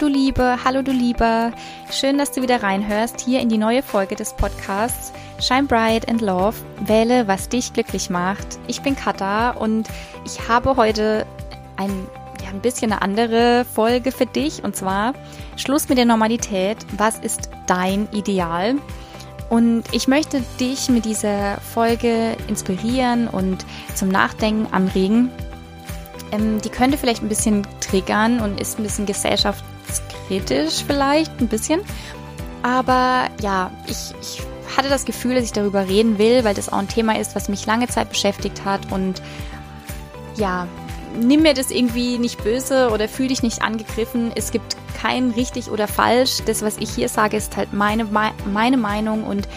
du Liebe, hallo du Lieber. Schön, dass du wieder reinhörst hier in die neue Folge des Podcasts Shine Bright and Love. Wähle, was dich glücklich macht. Ich bin Katha und ich habe heute ein, ja, ein bisschen eine andere Folge für dich und zwar Schluss mit der Normalität. Was ist dein Ideal? Und ich möchte dich mit dieser Folge inspirieren und zum Nachdenken anregen. Ähm, die könnte vielleicht ein bisschen triggern und ist ein bisschen gesellschaftskritisch vielleicht, ein bisschen. Aber ja, ich, ich hatte das Gefühl, dass ich darüber reden will, weil das auch ein Thema ist, was mich lange Zeit beschäftigt hat. Und ja, nimm mir das irgendwie nicht böse oder fühl dich nicht angegriffen. Es gibt kein richtig oder falsch. Das, was ich hier sage, ist halt meine, meine Meinung und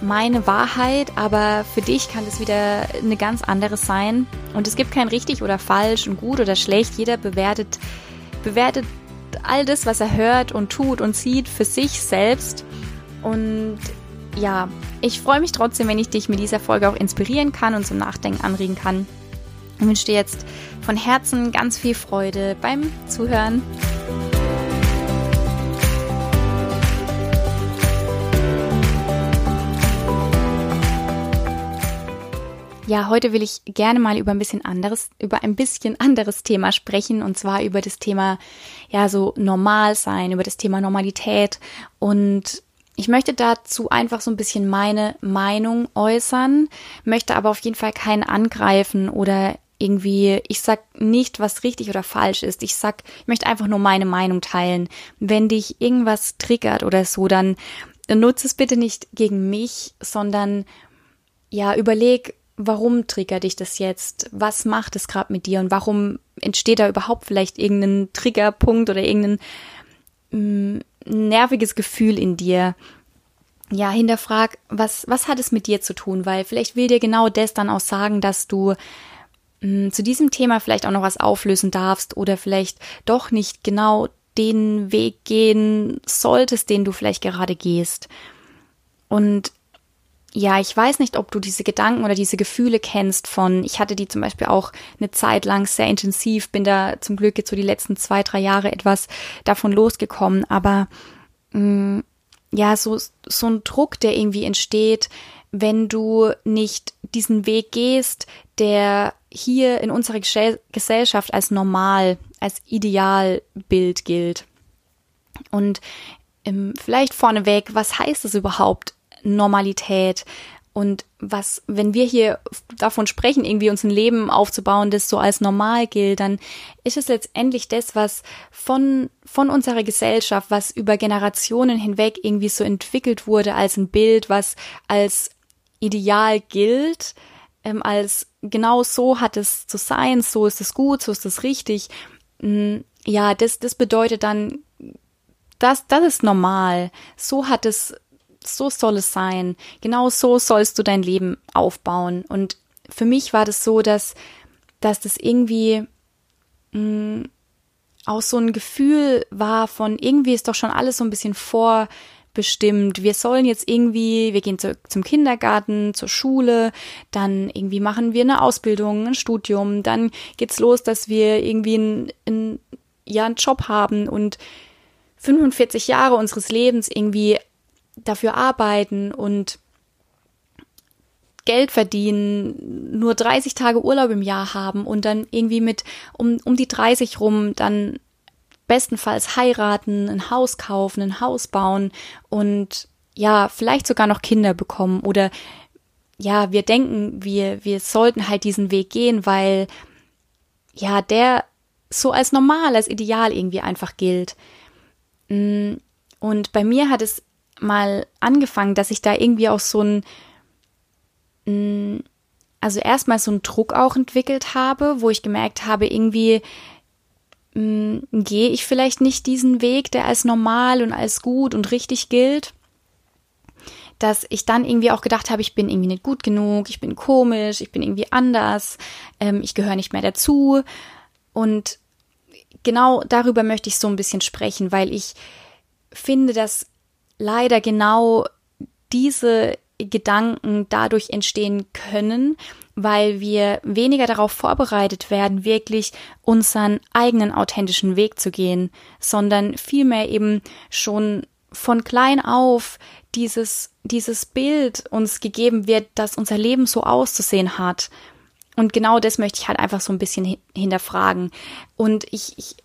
meine Wahrheit, aber für dich kann das wieder eine ganz andere sein. Und es gibt kein richtig oder falsch und gut oder schlecht. Jeder bewertet, bewertet all das, was er hört und tut und sieht für sich selbst. Und ja, ich freue mich trotzdem, wenn ich dich mit dieser Folge auch inspirieren kann und zum Nachdenken anregen kann. Ich wünsche dir jetzt von Herzen ganz viel Freude beim Zuhören. Ja, heute will ich gerne mal über ein bisschen anderes, über ein bisschen anderes Thema sprechen und zwar über das Thema, ja, so normal sein, über das Thema Normalität und ich möchte dazu einfach so ein bisschen meine Meinung äußern, möchte aber auf jeden Fall keinen angreifen oder irgendwie, ich sag nicht, was richtig oder falsch ist. Ich sag, ich möchte einfach nur meine Meinung teilen. Wenn dich irgendwas triggert oder so, dann, nutze es bitte nicht gegen mich, sondern ja, überleg, warum triggert dich das jetzt? Was macht es gerade mit dir und warum entsteht da überhaupt vielleicht irgendein Triggerpunkt oder irgendein mh, mm, nerviges Gefühl in dir? Ja, hinterfrag, was, was hat es mit dir zu tun? Weil vielleicht will dir genau das dann auch sagen, dass du mh, mm, zu diesem Thema vielleicht auch noch was auflösen darfst oder vielleicht doch nicht genau den Weg gehen solltest, den du vielleicht gerade gehst. Und ja, ich weiß nicht, ob du diese Gedanken oder diese Gefühle kennst von, ich hatte die zum Beispiel auch eine Zeit lang sehr intensiv, bin da zum Glück jetzt so die letzten zwei, drei Jahre etwas davon losgekommen, aber mh, mm, ja, so, so ein Druck, der irgendwie entsteht, wenn du nicht diesen Weg gehst, der hier in unserer Gesellschaft als normal, als Idealbild gilt. Und ähm, vielleicht vorneweg, was heißt es überhaupt, Normalität. Und was, wenn wir hier davon sprechen, irgendwie uns ein Leben aufzubauen, das so als normal gilt, dann ist es letztendlich das, was von, von unserer Gesellschaft, was über Generationen hinweg irgendwie so entwickelt wurde als ein Bild, was als ideal gilt, ähm, als genau so hat es zu sein, so ist es gut, so ist es richtig. Mm, ja, das, das bedeutet dann, das, das ist normal. So hat es so soll es sein. Genau so sollst du dein Leben aufbauen. Und für mich war das so, dass, dass das irgendwie mh, mm, auch so ein Gefühl war von irgendwie ist doch schon alles so ein bisschen vorbestimmt. Wir sollen jetzt irgendwie, wir gehen zu, zum Kindergarten, zur Schule, dann irgendwie machen wir eine Ausbildung, ein Studium, dann geht's los, dass wir irgendwie ein, ein, ja, einen Job haben und 45 Jahre unseres Lebens irgendwie dafür arbeiten und Geld verdienen, nur 30 Tage Urlaub im Jahr haben und dann irgendwie mit um, um die 30 rum dann bestenfalls heiraten, ein Haus kaufen, ein Haus bauen und ja, vielleicht sogar noch Kinder bekommen oder ja, wir denken, wir, wir sollten halt diesen Weg gehen, weil ja, der so als normal, als ideal irgendwie einfach gilt. Mm, und bei mir hat es mal angefangen, dass ich da irgendwie auch so ein, mm, also erstmal so einen Druck auch entwickelt habe, wo ich gemerkt habe, irgendwie mm, gehe ich vielleicht nicht diesen Weg, der als normal und als gut und richtig gilt. Dass ich dann irgendwie auch gedacht habe, ich bin irgendwie nicht gut genug, ich bin komisch, ich bin irgendwie anders, ähm, ich gehöre nicht mehr dazu. Und genau darüber möchte ich so ein bisschen sprechen, weil ich finde, dass leider genau diese Gedanken dadurch entstehen können, weil wir weniger darauf vorbereitet werden, wirklich unseren eigenen authentischen Weg zu gehen, sondern vielmehr eben schon von klein auf dieses, dieses Bild uns gegeben wird, dass unser Leben so auszusehen hat. Und genau das möchte ich halt einfach so ein bisschen hinterfragen. Und ich, ich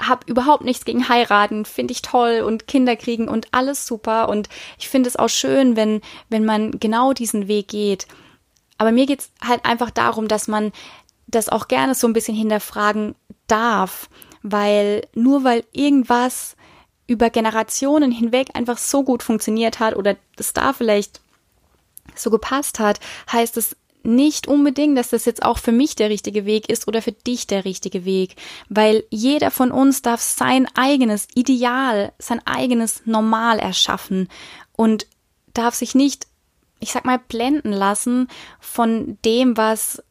habe überhaupt nichts gegen heiraten, finde ich toll und Kinder kriegen und alles super und ich finde es auch schön, wenn wenn man genau diesen Weg geht. Aber mir geht's halt einfach darum, dass man das auch gerne so ein bisschen hinterfragen darf, weil nur weil irgendwas über Generationen hinweg einfach so gut funktioniert hat oder es da vielleicht so gepasst hat, heißt es nicht unbedingt, dass das jetzt auch für mich der richtige Weg ist oder für dich der richtige Weg, weil jeder von uns darf sein eigenes Ideal, sein eigenes Normal erschaffen und darf sich nicht, ich sag mal, blenden lassen von dem, was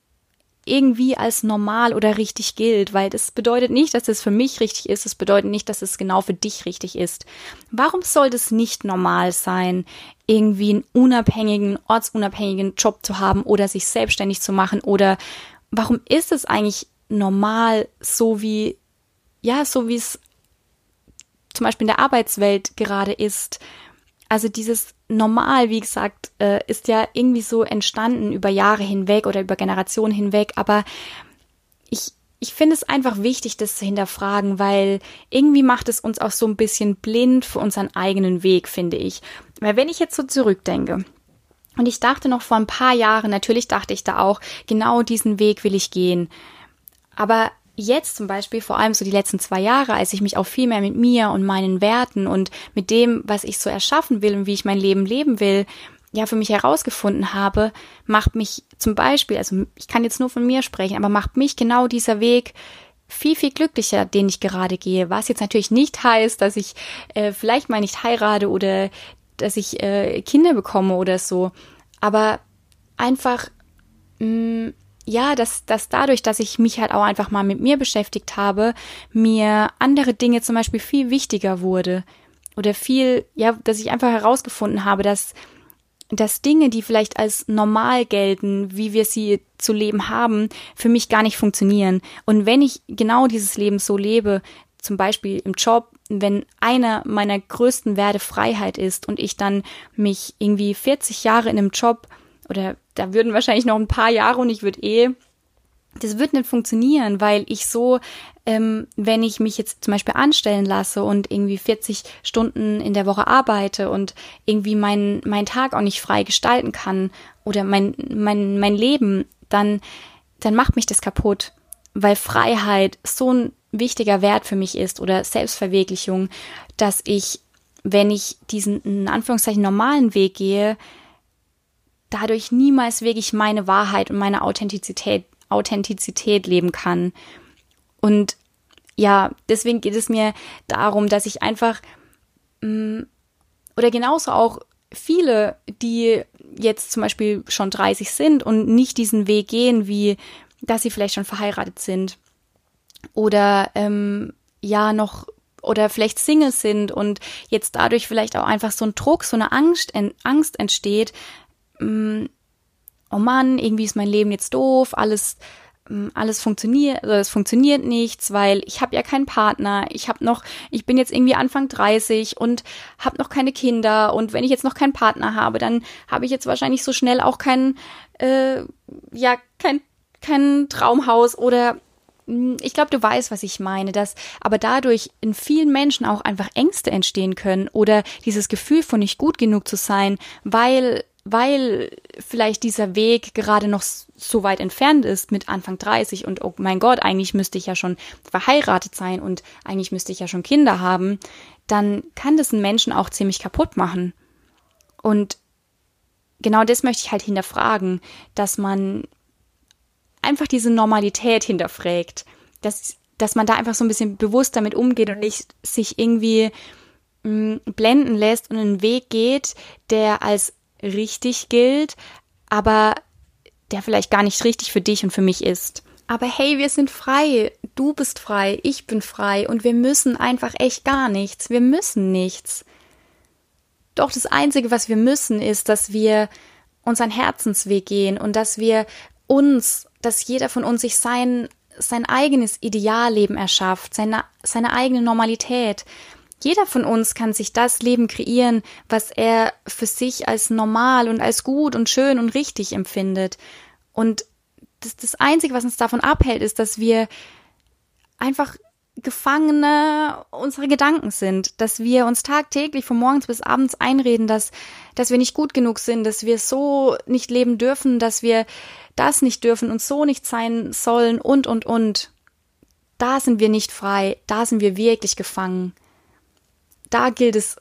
irgendwie als normal oder richtig gilt, weil das bedeutet nicht, dass es für mich richtig ist, es bedeutet nicht, dass es genau für dich richtig ist. Warum soll das nicht normal sein, irgendwie einen unabhängigen, ortsunabhängigen Job zu haben oder sich selbstständig zu machen oder warum ist es eigentlich normal, so wie, ja, so wie es zum Beispiel in der Arbeitswelt gerade ist? Also dieses Normal, wie gesagt, äh, ist ja irgendwie so entstanden über Jahre hinweg oder über Generationen hinweg, aber ich, ich finde es einfach wichtig, das zu hinterfragen, weil irgendwie macht es uns auch so ein bisschen blind für unseren eigenen Weg, finde ich. Weil wenn ich jetzt so zurückdenke, und ich dachte noch vor ein paar Jahren, natürlich dachte ich da auch, genau diesen Weg will ich gehen. Aber jetzt zum Beispiel, vor allem so die letzten zwei Jahre, als ich mich auch viel mehr mit mir und meinen Werten und mit dem, was ich so erschaffen will und wie ich mein Leben leben will, ja, für mich herausgefunden habe, macht mich zum Beispiel, also ich kann jetzt nur von mir sprechen, aber macht mich genau dieser Weg viel, viel glücklicher, den ich gerade gehe. Was jetzt natürlich nicht heißt, dass ich äh, vielleicht mal nicht heirate oder dass ich äh, Kinder bekomme oder so. Aber einfach, mh, mm, ja, dass, dass dadurch, dass ich mich halt auch einfach mal mit mir beschäftigt habe, mir andere Dinge zum Beispiel viel wichtiger wurde. Oder viel, ja, dass ich einfach herausgefunden habe, dass, dass Dinge, die vielleicht als normal gelten, wie wir sie zu leben haben, für mich gar nicht funktionieren. Und wenn ich genau dieses Leben so lebe, zum Beispiel im Job, wenn einer meiner größten Werte Freiheit ist und ich dann mich irgendwie 40 Jahre in einem Job oder da würden wahrscheinlich noch ein paar Jahre und ich würde eh, das wird nicht funktionieren, weil ich so, ähm, wenn ich mich jetzt zum Beispiel anstellen lasse und irgendwie 40 Stunden in der Woche arbeite und irgendwie meinen mein Tag auch nicht frei gestalten kann oder mein, mein, mein Leben, dann, dann macht mich das kaputt, weil Freiheit so ein wichtiger Wert für mich ist oder Selbstverwirklichung, dass ich, wenn ich diesen in Anführungszeichen normalen Weg gehe, dadurch niemals wirklich meine Wahrheit und meine Authentizität, Authentizität leben kann. Und ja, deswegen geht es mir darum, dass ich einfach mh, mm, oder genauso auch viele, die jetzt zum Beispiel schon 30 sind und nicht diesen Weg gehen, wie dass sie vielleicht schon verheiratet sind oder ähm, ja noch oder vielleicht Single sind und jetzt dadurch vielleicht auch einfach so ein Druck, so eine Angst, Angst entsteht, Mm, oh Mann, irgendwie ist mein Leben jetzt doof, alles mm, alles funktioniert, also es funktioniert nichts, weil ich habe ja keinen Partner, ich habe noch, ich bin jetzt irgendwie Anfang 30 und habe noch keine Kinder und wenn ich jetzt noch keinen Partner habe, dann habe ich jetzt wahrscheinlich so schnell auch kein, äh, ja, kein, kein Traumhaus oder mm, ich glaube, du weißt, was ich meine, dass aber dadurch in vielen Menschen auch einfach Ängste entstehen können oder dieses Gefühl von nicht gut genug zu sein, weil weil vielleicht dieser Weg gerade noch so weit entfernt ist mit Anfang 30 und oh mein Gott, eigentlich müsste ich ja schon verheiratet sein und eigentlich müsste ich ja schon Kinder haben, dann kann das einen Menschen auch ziemlich kaputt machen. Und genau das möchte ich halt hinterfragen, dass man einfach diese Normalität hinterfragt, dass, dass man da einfach so ein bisschen bewusst damit umgeht und nicht sich irgendwie mm, blenden lässt und einen Weg geht, der als richtig gilt, aber der vielleicht gar nicht richtig für dich und für mich ist. Aber hey, wir sind frei. Du bist frei, ich bin frei und wir müssen einfach echt gar nichts. Wir müssen nichts. doch das Einzige, was wir müssen, ist, dass wir unseren Herzensweg gehen und dass wir uns, dass jeder von uns sich sein, sein eigenes Idealleben erschafft, seine, seine eigene Normalität. Jeder von uns kann sich das Leben kreieren, was er für sich als normal und als gut und schön und richtig empfindet. Und das, das Einzige, was uns davon abhält, ist, dass wir einfach Gefangene unserer Gedanken sind, dass wir uns tagtäglich von morgens bis abends einreden, dass, dass wir nicht gut genug sind, dass wir so nicht leben dürfen, dass wir das nicht dürfen und so nicht sein sollen und, und, und. Da sind wir nicht frei, da sind wir wirklich gefangen. Da gilt es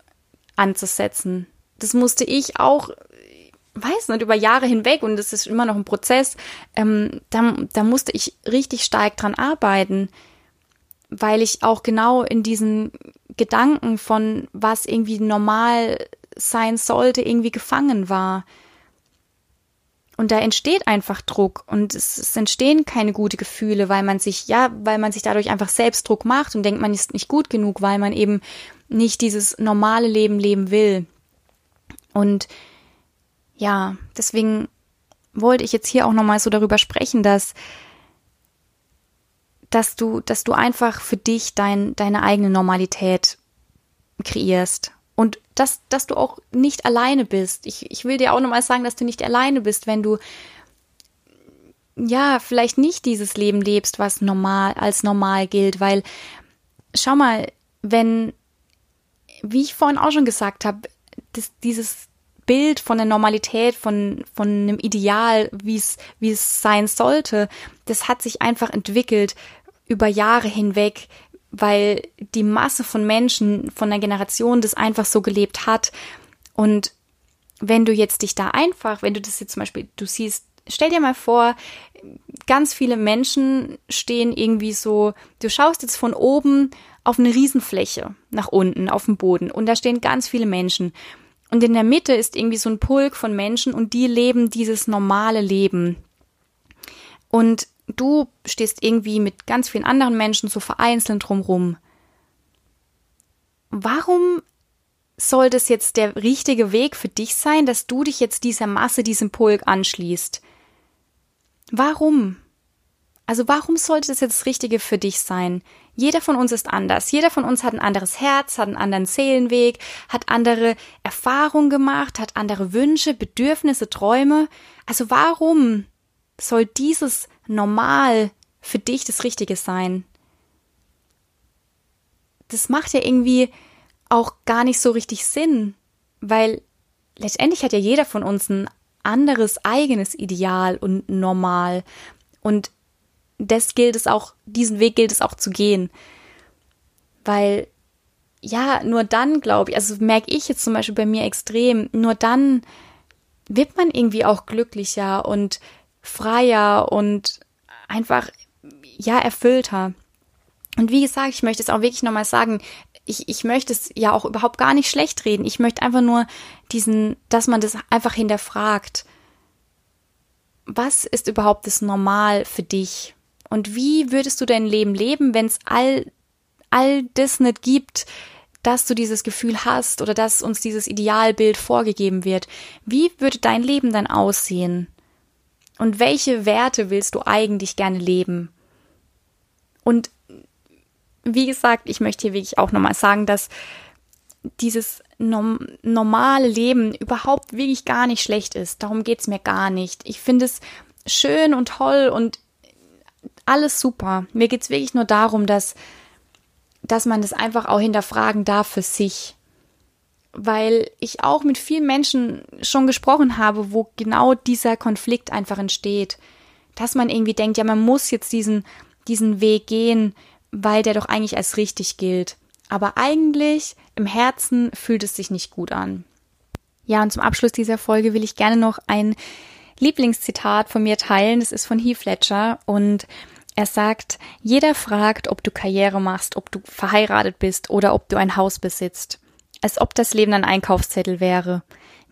anzusetzen. Das musste ich auch, weiß nicht, über Jahre hinweg und das ist immer noch ein Prozess, ähm, da, da musste ich richtig stark dran arbeiten weil ich auch genau in diesen Gedanken von was irgendwie normal sein sollte, irgendwie gefangen war. Und da entsteht einfach Druck und es, es, entstehen keine gute Gefühle, weil man sich, ja, weil man sich dadurch einfach selbst Druck macht und denkt, man ist nicht gut genug, weil man eben nicht dieses normale Leben leben will. Und ja, deswegen wollte ich jetzt hier auch nochmal so darüber sprechen, dass dass du, dass du einfach für dich dein, deine eigene Normalität kreierst. Und dass, dass du auch nicht alleine bist. Ich, ich will dir auch nochmal sagen, dass du nicht alleine bist, wenn du ja, vielleicht nicht dieses Leben lebst, was normal, als normal gilt, weil schau mal, wenn, wie ich vorhin auch schon gesagt habe, dieses Bild von der Normalität, von, von einem Ideal, wie es, wie es sein sollte, das hat sich einfach entwickelt über Jahre hinweg, weil die Masse von Menschen von der Generation das einfach so gelebt hat. Und wenn du jetzt dich da einfach, wenn du das jetzt zum Beispiel, du siehst, stell dir mal vor, ganz viele Menschen stehen irgendwie so, du schaust jetzt von oben auf eine Riesenfläche nach unten, auf dem Boden und da stehen ganz viele Menschen. Und in der Mitte ist irgendwie so ein Pulk von Menschen und die leben dieses normale Leben. Und du stehst irgendwie mit ganz vielen anderen Menschen so vereinzelt drumrum. Warum soll das jetzt der richtige Weg für dich sein, dass du dich jetzt dieser Masse, diesem Pulk anschließt? Warum? Also warum sollte das jetzt das Richtige für dich sein? Jeder von uns ist anders. Jeder von uns hat ein anderes Herz, hat einen anderen Seelenweg, hat andere Erfahrungen gemacht, hat andere Wünsche, Bedürfnisse, Träume. Also warum soll dieses Normal für dich das Richtige sein? Das macht ja irgendwie auch gar nicht so richtig Sinn, weil letztendlich hat ja jeder von uns ein anderes eigenes Ideal und Normal. Und das gilt es auch, diesen Weg gilt es auch zu gehen. Weil, ja, nur dann, glaube ich, also merke ich jetzt zum Beispiel bei mir extrem, nur dann wird man irgendwie auch glücklicher und freier und einfach, ja, erfüllter. Und wie gesagt, ich möchte es auch wirklich nochmal sagen, ich, ich möchte es ja auch überhaupt gar nicht schlecht reden. Ich möchte einfach nur diesen, dass man das einfach hinterfragt. Was ist überhaupt das Normal für dich? Und wie würdest du dein Leben leben, wenn es all, all das nicht gibt, dass du dieses Gefühl hast oder dass uns dieses Idealbild vorgegeben wird? Wie würde dein Leben dann aussehen? Und welche Werte willst du eigentlich gerne leben? Und wie gesagt, ich möchte hier wirklich auch nochmal sagen, dass dieses norm normale Leben überhaupt wirklich gar nicht schlecht ist. Darum geht's mir gar nicht. Ich finde es schön und toll und alles super. Mir geht's wirklich nur darum, dass, dass man das einfach auch hinterfragen darf für sich weil ich auch mit vielen Menschen schon gesprochen habe, wo genau dieser Konflikt einfach entsteht. Dass man irgendwie denkt, ja, man muss jetzt diesen, diesen Weg gehen, weil der doch eigentlich als richtig gilt. Aber eigentlich im Herzen fühlt es sich nicht gut an. Ja, und zum Abschluss dieser Folge will ich gerne noch ein Lieblingszitat von mir teilen. Das ist von Heath Ledger und er sagt, jeder fragt, ob du Karriere machst, ob du verheiratet bist oder ob du ein Haus besitzt als ob das Leben ein Einkaufszettel wäre.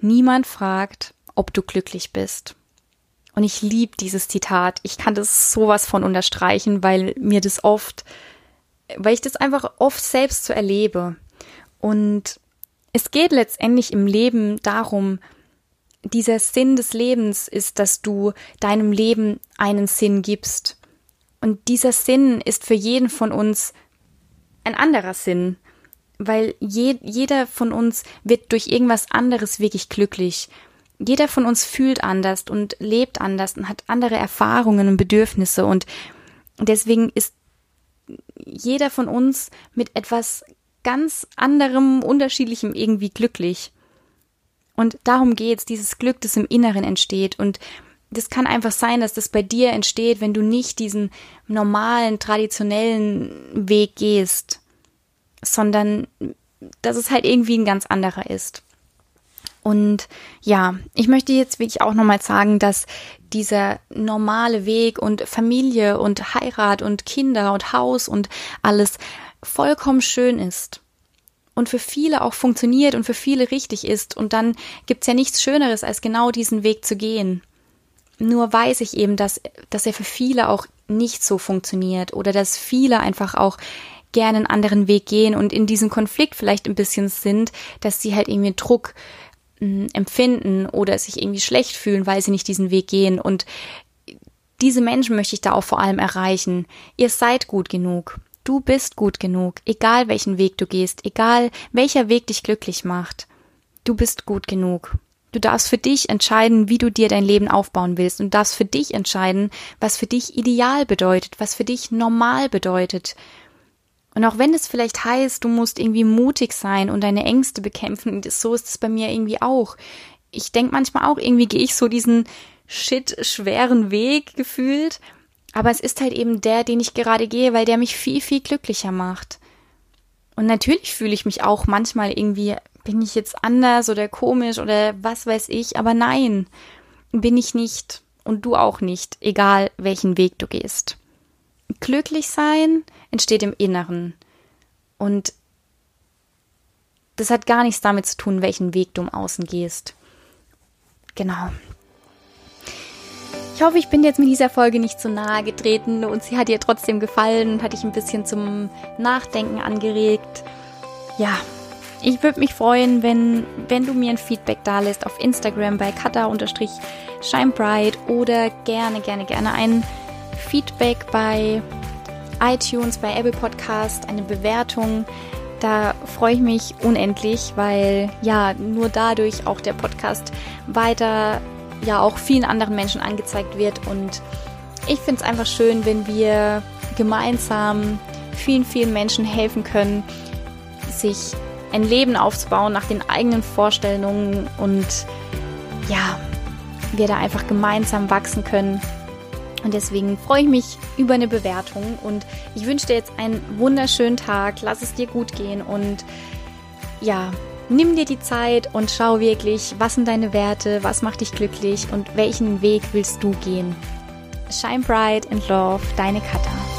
Niemand fragt, ob du glücklich bist. Und ich liebe dieses Zitat. Ich kann das sowas von unterstreichen, weil mir das oft, weil ich das einfach oft selbst so erlebe. Und Es geht letztendlich im Leben darum, dieser Sinn des Lebens ist, dass du deinem Leben einen Sinn gibst. Und dieser Sinn ist für jeden von uns ein anderer Sinn, weil je, jeder von uns wird durch irgendwas anderes wirklich glücklich. Jeder von uns fühlt anders und lebt anders und hat andere Erfahrungen und Bedürfnisse und deswegen ist jeder von uns mit etwas ganz anderem, unterschiedlichem irgendwie glücklich. Und darum geht's, dieses Glück, das im Inneren entsteht. Und das kann einfach sein, dass das bei dir entsteht, wenn du nicht diesen normalen, traditionellen Weg gehst, sondern dass es halt irgendwie ein ganz anderer ist. Und ja, ich möchte jetzt wirklich auch nochmal sagen, dass dieser normale Weg und Familie und Heirat und Kinder und Haus und alles vollkommen schön ist und für viele auch funktioniert und für viele richtig ist. Und dann gibt's ja nichts Schöneres, als genau diesen Weg zu gehen. Nur weiß ich eben, dass, dass er für viele auch nicht so funktioniert oder dass viele einfach auch gerne einen anderen Weg gehen und in diesem Konflikt vielleicht ein bisschen sind, dass sie halt irgendwie Druck mh, empfinden oder sich irgendwie schlecht fühlen, weil sie nicht diesen Weg gehen. Und diese Menschen möchte ich da auch vor allem erreichen. Ihr seid gut genug. Du bist gut genug, egal welchen Weg du gehst, egal welcher Weg dich glücklich macht. Du bist gut genug. Du darfst für dich entscheiden, wie du dir dein Leben aufbauen willst und darfst für dich entscheiden, was für dich ideal bedeutet, was für dich normal bedeutet. Und auch wenn es vielleicht heißt, du musst irgendwie mutig sein und deine Ängste bekämpfen, so ist es bei mir irgendwie auch. Ich denke manchmal auch, irgendwie gehe ich so diesen shit schweren Weg gefühlt, aber es ist halt eben der, den ich gerade gehe, weil der mich viel, viel glücklicher macht. Und natürlich fühle ich mich auch manchmal irgendwie, bin ich jetzt anders oder komisch oder was weiß ich, aber nein, bin ich nicht und du auch nicht, egal welchen Weg du gehst. Glücklich sein entsteht im Inneren. Und das hat gar nichts damit zu tun, welchen Weg du im Außen gehst. Genau. Ich hoffe, ich bin jetzt mit dieser Folge nicht zu nahe getreten und sie hat dir trotzdem gefallen und hat dich ein bisschen zum Nachdenken angeregt. Ja, ich würde mich freuen, wenn, wenn du mir ein Feedback da lässt auf Instagram bei kata-shinebright oder gerne, gerne, gerne ein Feedback bei iTunes, bei Apple Podcast, eine Bewertung. Da freue ich mich unendlich, weil ja nur dadurch auch der Podcast weiter ja auch vielen anderen Menschen angezeigt wird. Und ich finde es einfach schön, wenn wir gemeinsam vielen, vielen Menschen helfen können, sich ein Leben aufzubauen nach den eigenen Vorstellungen und ja, wir da einfach gemeinsam wachsen können und deswegen freue ich mich über eine Bewertung und ich wünsche dir jetzt einen wunderschönen Tag. Lass es dir gut gehen und ja, nimm dir die Zeit und schau wirklich, was sind deine Werte, was macht dich glücklich und welchen Weg willst du gehen. Shine bright and love, deine Katha.